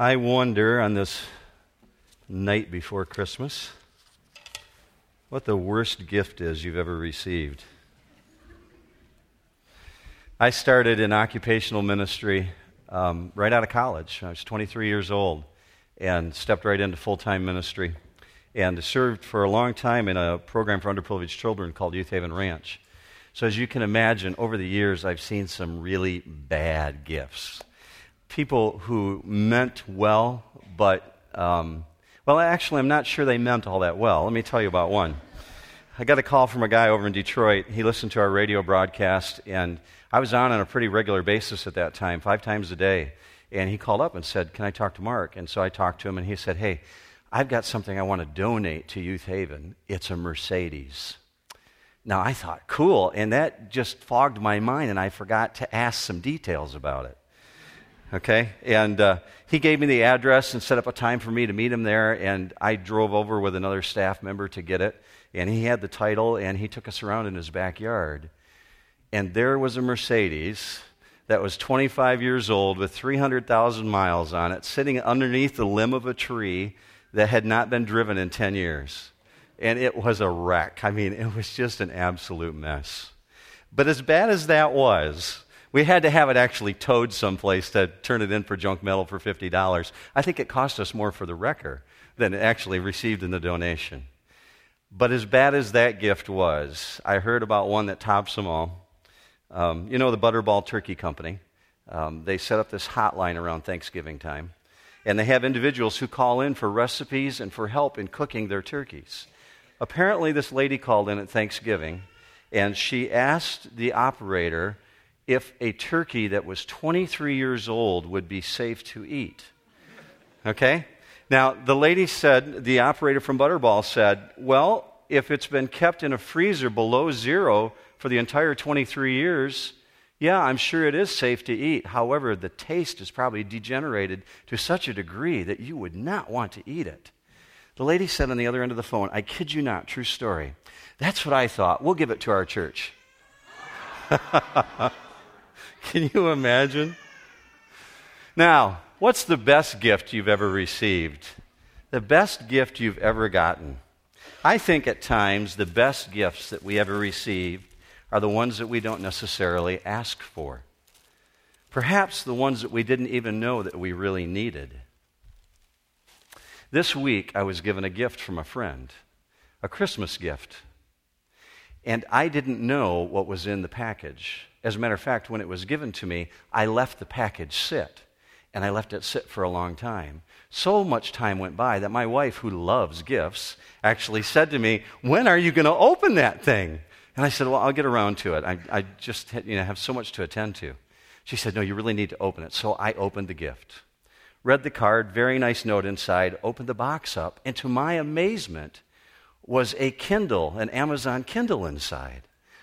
I wonder on this night before Christmas what the worst gift is you've ever received. I started in occupational ministry um, right out of college. I was 23 years old and stepped right into full time ministry and served for a long time in a program for underprivileged children called Youth Haven Ranch. So, as you can imagine, over the years, I've seen some really bad gifts. People who meant well, but, um, well, actually, I'm not sure they meant all that well. Let me tell you about one. I got a call from a guy over in Detroit. He listened to our radio broadcast, and I was on on a pretty regular basis at that time, five times a day. And he called up and said, Can I talk to Mark? And so I talked to him, and he said, Hey, I've got something I want to donate to Youth Haven. It's a Mercedes. Now I thought, cool. And that just fogged my mind, and I forgot to ask some details about it. Okay? And uh, he gave me the address and set up a time for me to meet him there, and I drove over with another staff member to get it. And he had the title, and he took us around in his backyard. And there was a Mercedes that was 25 years old with 300,000 miles on it, sitting underneath the limb of a tree that had not been driven in 10 years. And it was a wreck. I mean, it was just an absolute mess. But as bad as that was, we had to have it actually towed someplace to turn it in for junk metal for $50. I think it cost us more for the wrecker than it actually received in the donation. But as bad as that gift was, I heard about one that tops them all. Um, you know the Butterball Turkey Company. Um, they set up this hotline around Thanksgiving time. And they have individuals who call in for recipes and for help in cooking their turkeys. Apparently, this lady called in at Thanksgiving and she asked the operator if a turkey that was 23 years old would be safe to eat. Okay? Now, the lady said, the operator from Butterball said, well, if it's been kept in a freezer below zero for the entire 23 years, yeah, I'm sure it is safe to eat. However, the taste is probably degenerated to such a degree that you would not want to eat it. The lady said on the other end of the phone, I kid you not, true story. That's what I thought. We'll give it to our church. Can you imagine? Now, what's the best gift you've ever received? The best gift you've ever gotten. I think at times the best gifts that we ever receive are the ones that we don't necessarily ask for. Perhaps the ones that we didn't even know that we really needed. This week, I was given a gift from a friend, a Christmas gift. And I didn't know what was in the package. As a matter of fact, when it was given to me, I left the package sit. And I left it sit for a long time. So much time went by that my wife, who loves gifts, actually said to me, When are you going to open that thing? And I said, Well, I'll get around to it. I, I just you know, have so much to attend to. She said, No, you really need to open it. So I opened the gift, read the card, very nice note inside, opened the box up, and to my amazement, was a Kindle, an Amazon Kindle inside.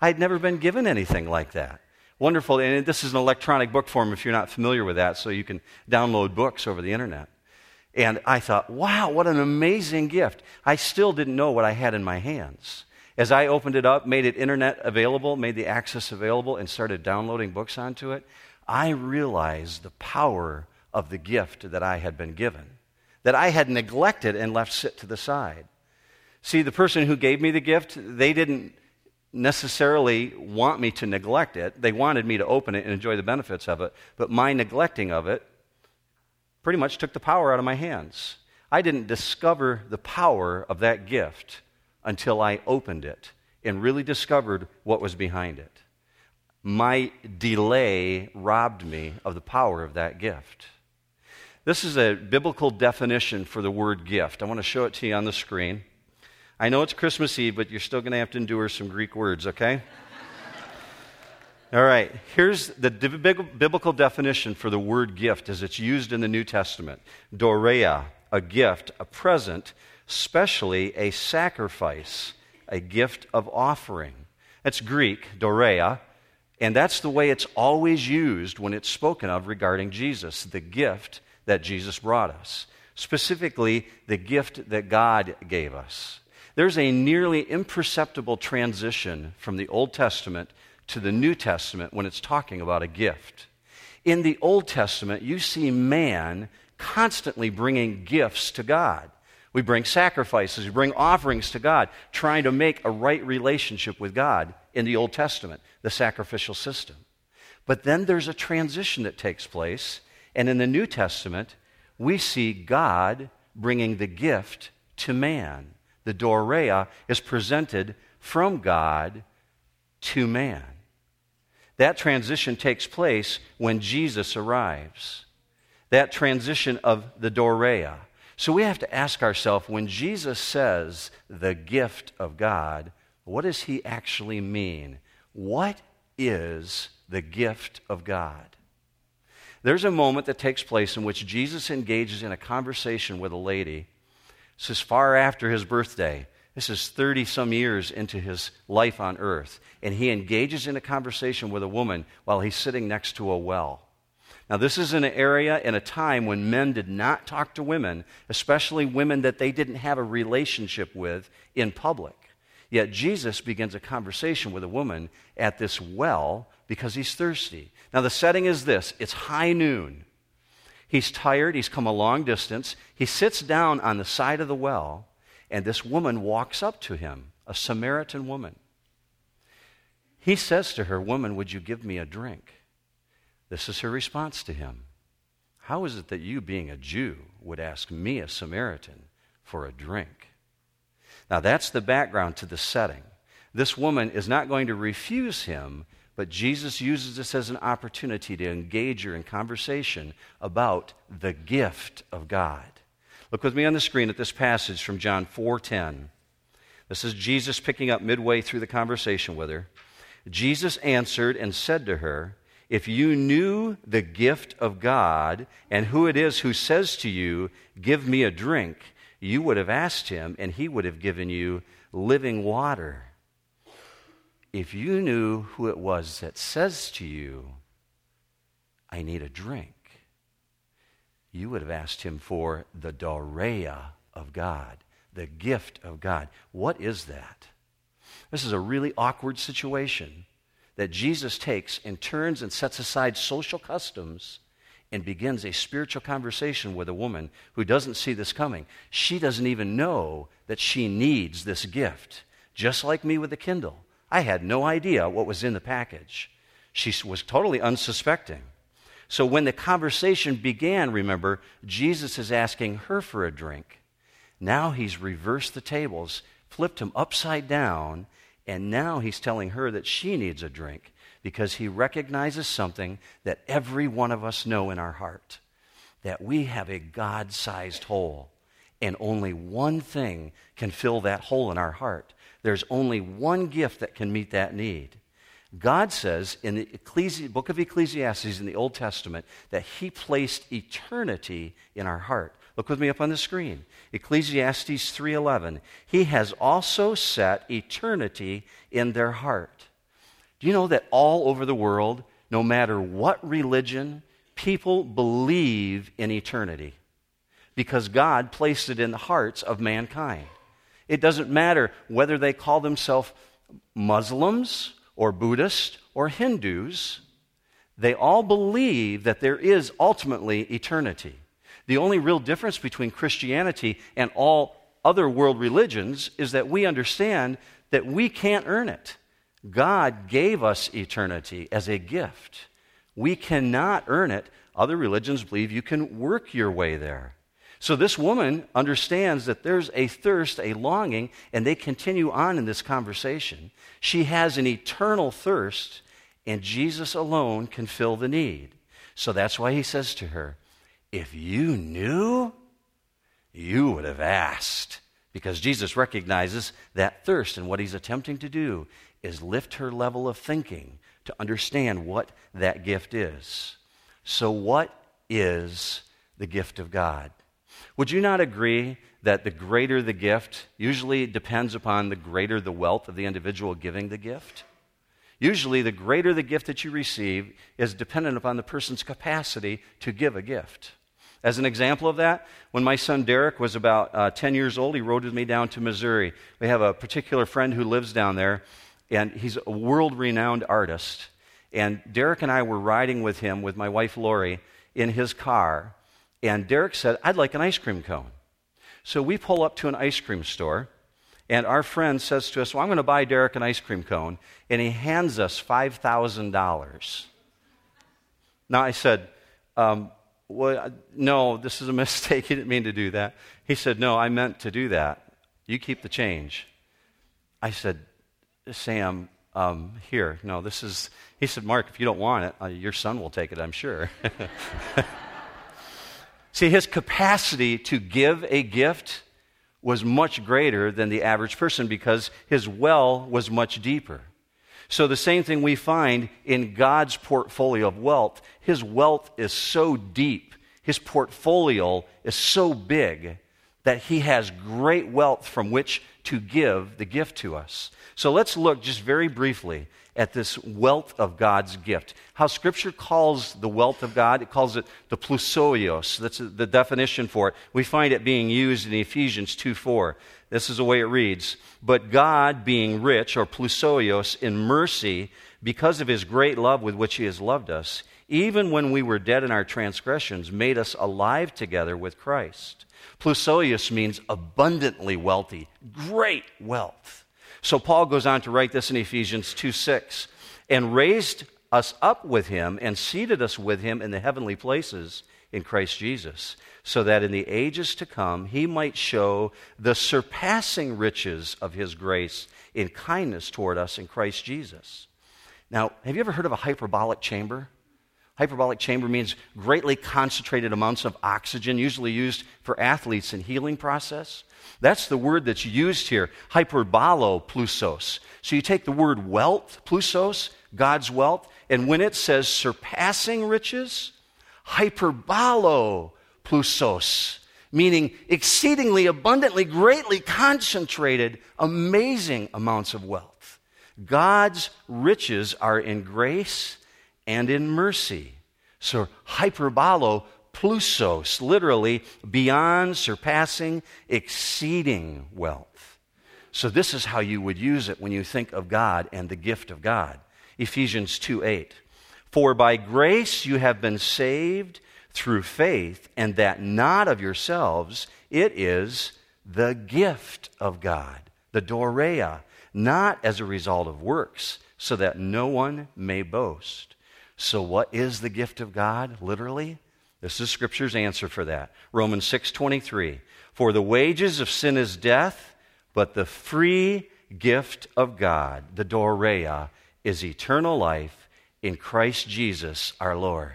I had never been given anything like that. Wonderful. And this is an electronic book form if you're not familiar with that, so you can download books over the internet. And I thought, wow, what an amazing gift. I still didn't know what I had in my hands. As I opened it up, made it internet available, made the access available, and started downloading books onto it, I realized the power of the gift that I had been given, that I had neglected and left sit to the side. See, the person who gave me the gift, they didn't necessarily want me to neglect it. They wanted me to open it and enjoy the benefits of it, but my neglecting of it pretty much took the power out of my hands. I didn't discover the power of that gift until I opened it and really discovered what was behind it. My delay robbed me of the power of that gift. This is a biblical definition for the word gift. I want to show it to you on the screen. I know it's Christmas Eve, but you're still going to have to endure some Greek words, okay? All right, here's the biblical definition for the word gift as it's used in the New Testament Dorea, a gift, a present, specially a sacrifice, a gift of offering. That's Greek, dorea, and that's the way it's always used when it's spoken of regarding Jesus, the gift that Jesus brought us, specifically the gift that God gave us. There's a nearly imperceptible transition from the Old Testament to the New Testament when it's talking about a gift. In the Old Testament, you see man constantly bringing gifts to God. We bring sacrifices, we bring offerings to God, trying to make a right relationship with God in the Old Testament, the sacrificial system. But then there's a transition that takes place, and in the New Testament, we see God bringing the gift to man. The Dorea is presented from God to man. That transition takes place when Jesus arrives. That transition of the Dorea. So we have to ask ourselves when Jesus says the gift of God, what does he actually mean? What is the gift of God? There's a moment that takes place in which Jesus engages in a conversation with a lady. This is far after his birthday. This is 30 some years into his life on earth. And he engages in a conversation with a woman while he's sitting next to a well. Now, this is an area in a time when men did not talk to women, especially women that they didn't have a relationship with in public. Yet Jesus begins a conversation with a woman at this well because he's thirsty. Now, the setting is this it's high noon. He's tired, he's come a long distance. He sits down on the side of the well and this woman walks up to him, a Samaritan woman. He says to her, Woman, would you give me a drink? This is her response to him. How is it that you, being a Jew, would ask me, a Samaritan, for a drink? Now, that's the background to the setting. This woman is not going to refuse him, but Jesus uses this as an opportunity to engage her in conversation about the gift of God. Look with me on the screen at this passage from John 4:10. This is Jesus picking up midway through the conversation with her. Jesus answered and said to her, If you knew the gift of God and who it is who says to you, Give me a drink, you would have asked him, and he would have given you living water. If you knew who it was that says to you, I need a drink, you would have asked him for the Dorea of God, the gift of God. What is that? This is a really awkward situation that Jesus takes and turns and sets aside social customs and begins a spiritual conversation with a woman who doesn't see this coming. She doesn't even know that she needs this gift. Just like me with the Kindle. I had no idea what was in the package. She was totally unsuspecting. So when the conversation began, remember, Jesus is asking her for a drink. Now he's reversed the tables, flipped them upside down, and now he's telling her that she needs a drink because he recognizes something that every one of us know in our heart that we have a God sized hole, and only one thing can fill that hole in our heart. There's only one gift that can meet that need. God says in the Ecclesi- book of Ecclesiastes in the Old Testament that He placed eternity in our heart. Look with me up on the screen. Ecclesiastes 3:11. He has also set eternity in their heart. Do you know that all over the world, no matter what religion, people believe in eternity? Because God placed it in the hearts of mankind. It doesn't matter whether they call themselves Muslims or Buddhists or Hindus, they all believe that there is ultimately eternity. The only real difference between Christianity and all other world religions is that we understand that we can't earn it. God gave us eternity as a gift. We cannot earn it. Other religions believe you can work your way there. So this woman understands that there's a thirst, a longing, and they continue on in this conversation. She has an eternal thirst, and Jesus alone can fill the need. So that's why he says to her, If you knew, you would have asked. Because Jesus recognizes that thirst, and what he's attempting to do is lift her level of thinking to understand what that gift is. So, what is the gift of God? Would you not agree that the greater the gift usually depends upon the greater the wealth of the individual giving the gift? Usually, the greater the gift that you receive is dependent upon the person's capacity to give a gift. As an example of that, when my son Derek was about uh, 10 years old, he rode with me down to Missouri. We have a particular friend who lives down there, and he's a world renowned artist. And Derek and I were riding with him, with my wife Lori, in his car. And Derek said, I'd like an ice cream cone. So we pull up to an ice cream store, and our friend says to us, Well, I'm going to buy Derek an ice cream cone. And he hands us $5,000. Now I said, um, well, no, this is a mistake. He didn't mean to do that. He said, No, I meant to do that. You keep the change. I said, Sam, um, here, no, this is. He said, Mark, if you don't want it, uh, your son will take it, I'm sure. See, his capacity to give a gift was much greater than the average person because his well was much deeper. So, the same thing we find in God's portfolio of wealth. His wealth is so deep, his portfolio is so big that he has great wealth from which to give the gift to us. So, let's look just very briefly at this wealth of God's gift. How Scripture calls the wealth of God, it calls it the plusoios. That's the definition for it. We find it being used in Ephesians 2 4. This is the way it reads But God, being rich, or plusoios, in mercy, because of his great love with which he has loved us, even when we were dead in our transgressions, made us alive together with Christ. Plusoios means abundantly wealthy, great wealth. So Paul goes on to write this in Ephesians 2 6, and raised us up with him and seated us with him in the heavenly places in Christ Jesus so that in the ages to come he might show the surpassing riches of his grace in kindness toward us in Christ Jesus. Now, have you ever heard of a hyperbolic chamber? Hyperbolic chamber means greatly concentrated amounts of oxygen, usually used for athletes in healing process. That's the word that's used here, hyperbolo plusos. So you take the word wealth, plusos, God's wealth, and when it says surpassing riches, hyperbolo plusos, meaning exceedingly abundantly, greatly concentrated, amazing amounts of wealth. God's riches are in grace and in mercy. So, hyperbolo plusos, literally beyond, surpassing, exceeding wealth. So, this is how you would use it when you think of God and the gift of God. Ephesians 2 8. For by grace you have been saved through faith, and that not of yourselves. It is the gift of God, the dorea, not as a result of works, so that no one may boast. So, what is the gift of God, literally? This is Scripture's answer for that. Romans 6:23. For the wages of sin is death, but the free gift of God, the dorea, is eternal life in Christ Jesus our Lord.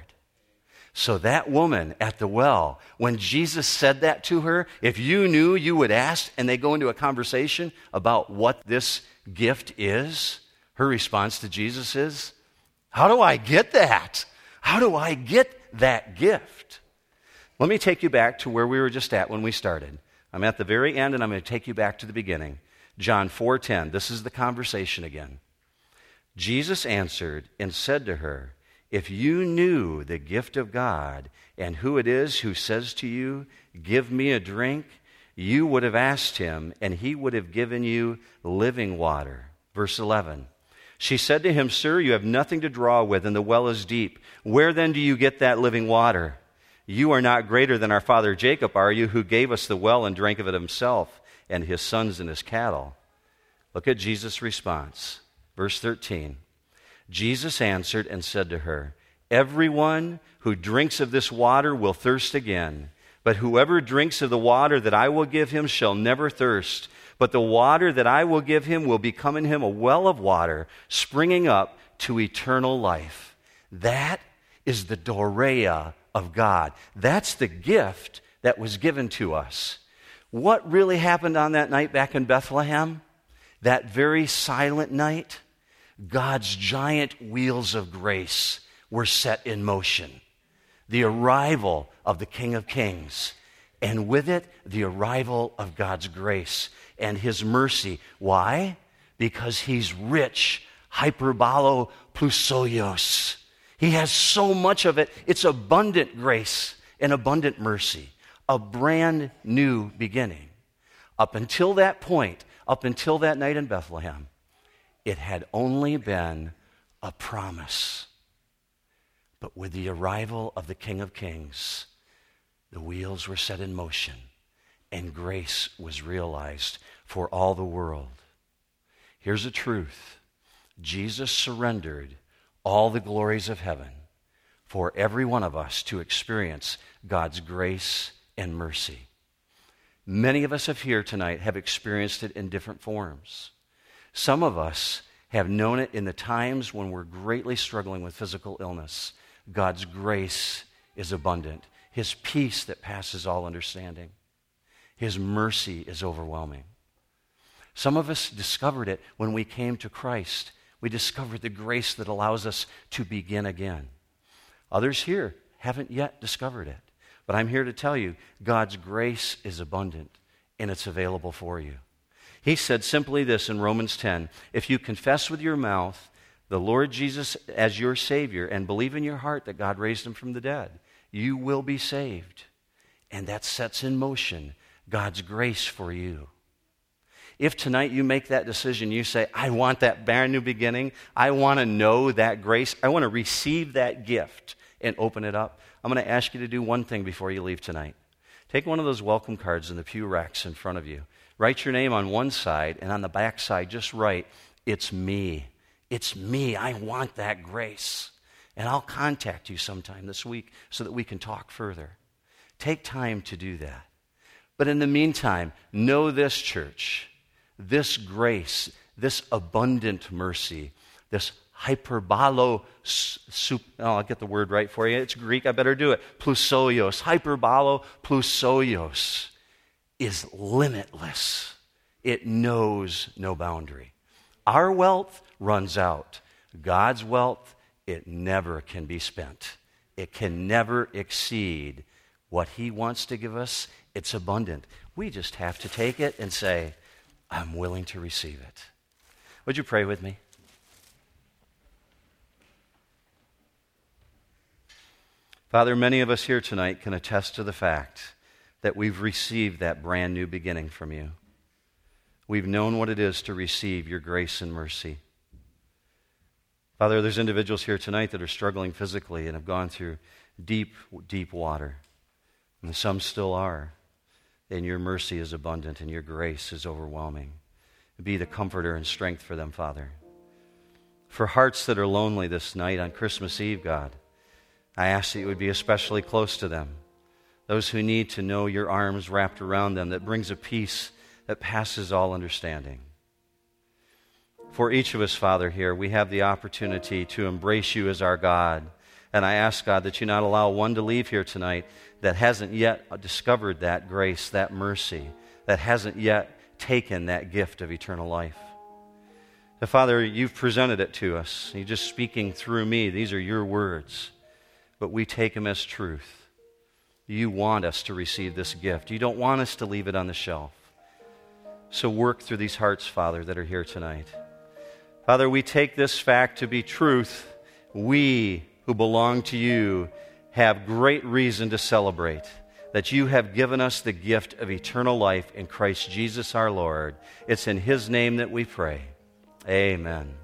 So that woman at the well, when Jesus said that to her, if you knew, you would ask, and they go into a conversation about what this gift is, her response to Jesus is, How do I get that? How do I get that gift? Let me take you back to where we were just at when we started. I'm at the very end, and I'm going to take you back to the beginning. John 4:10. This is the conversation again. Jesus answered and said to her, if you knew the gift of God and who it is who says to you, Give me a drink, you would have asked him, and he would have given you living water. Verse 11. She said to him, Sir, you have nothing to draw with, and the well is deep. Where then do you get that living water? You are not greater than our father Jacob, are you, who gave us the well and drank of it himself, and his sons and his cattle? Look at Jesus' response. Verse 13. Jesus answered and said to her, Everyone who drinks of this water will thirst again. But whoever drinks of the water that I will give him shall never thirst. But the water that I will give him will become in him a well of water, springing up to eternal life. That is the Dorea of God. That's the gift that was given to us. What really happened on that night back in Bethlehem? That very silent night? God's giant wheels of grace were set in motion. The arrival of the King of Kings, and with it, the arrival of God's grace and His mercy. Why? Because He's rich, hyperbolo plusoios. He has so much of it. It's abundant grace and abundant mercy, a brand new beginning. Up until that point, up until that night in Bethlehem, it had only been a promise. But with the arrival of the King of Kings, the wheels were set in motion and grace was realized for all the world. Here's the truth Jesus surrendered all the glories of heaven for every one of us to experience God's grace and mercy. Many of us here tonight have experienced it in different forms. Some of us have known it in the times when we're greatly struggling with physical illness. God's grace is abundant, His peace that passes all understanding, His mercy is overwhelming. Some of us discovered it when we came to Christ. We discovered the grace that allows us to begin again. Others here haven't yet discovered it. But I'm here to tell you God's grace is abundant and it's available for you. He said simply this in Romans 10 If you confess with your mouth the Lord Jesus as your Savior and believe in your heart that God raised him from the dead, you will be saved. And that sets in motion God's grace for you. If tonight you make that decision, you say, I want that brand new beginning, I want to know that grace, I want to receive that gift and open it up, I'm going to ask you to do one thing before you leave tonight. Take one of those welcome cards in the pew racks in front of you. Write your name on one side, and on the back side, just write, It's me. It's me. I want that grace. And I'll contact you sometime this week so that we can talk further. Take time to do that. But in the meantime, know this, church, this grace, this abundant mercy, this hyperbolo, oh, I'll get the word right for you. It's Greek, I better do it. Plusoios, hyperbolo plusoios is limitless. It knows no boundary. Our wealth runs out. God's wealth, it never can be spent. It can never exceed what He wants to give us. It's abundant. We just have to take it and say, I'm willing to receive it. Would you pray with me? Father, many of us here tonight can attest to the fact that we've received that brand new beginning from you. We've known what it is to receive your grace and mercy. Father, there's individuals here tonight that are struggling physically and have gone through deep, deep water. And some still are. And your mercy is abundant and your grace is overwhelming. Be the comforter and strength for them, Father. For hearts that are lonely this night on Christmas Eve, God, I ask that you would be especially close to them. Those who need to know your arms wrapped around them that brings a peace that passes all understanding. For each of us, Father, here, we have the opportunity to embrace you as our God. And I ask, God, that you not allow one to leave here tonight that hasn't yet discovered that grace, that mercy, that hasn't yet taken that gift of eternal life. So, Father, you've presented it to us. You're just speaking through me. These are your words but we take them as truth. You want us to receive this gift. You don't want us to leave it on the shelf. So work through these hearts, Father, that are here tonight. Father, we take this fact to be truth. We who belong to you have great reason to celebrate that you have given us the gift of eternal life in Christ Jesus our Lord. It's in His name that we pray. Amen.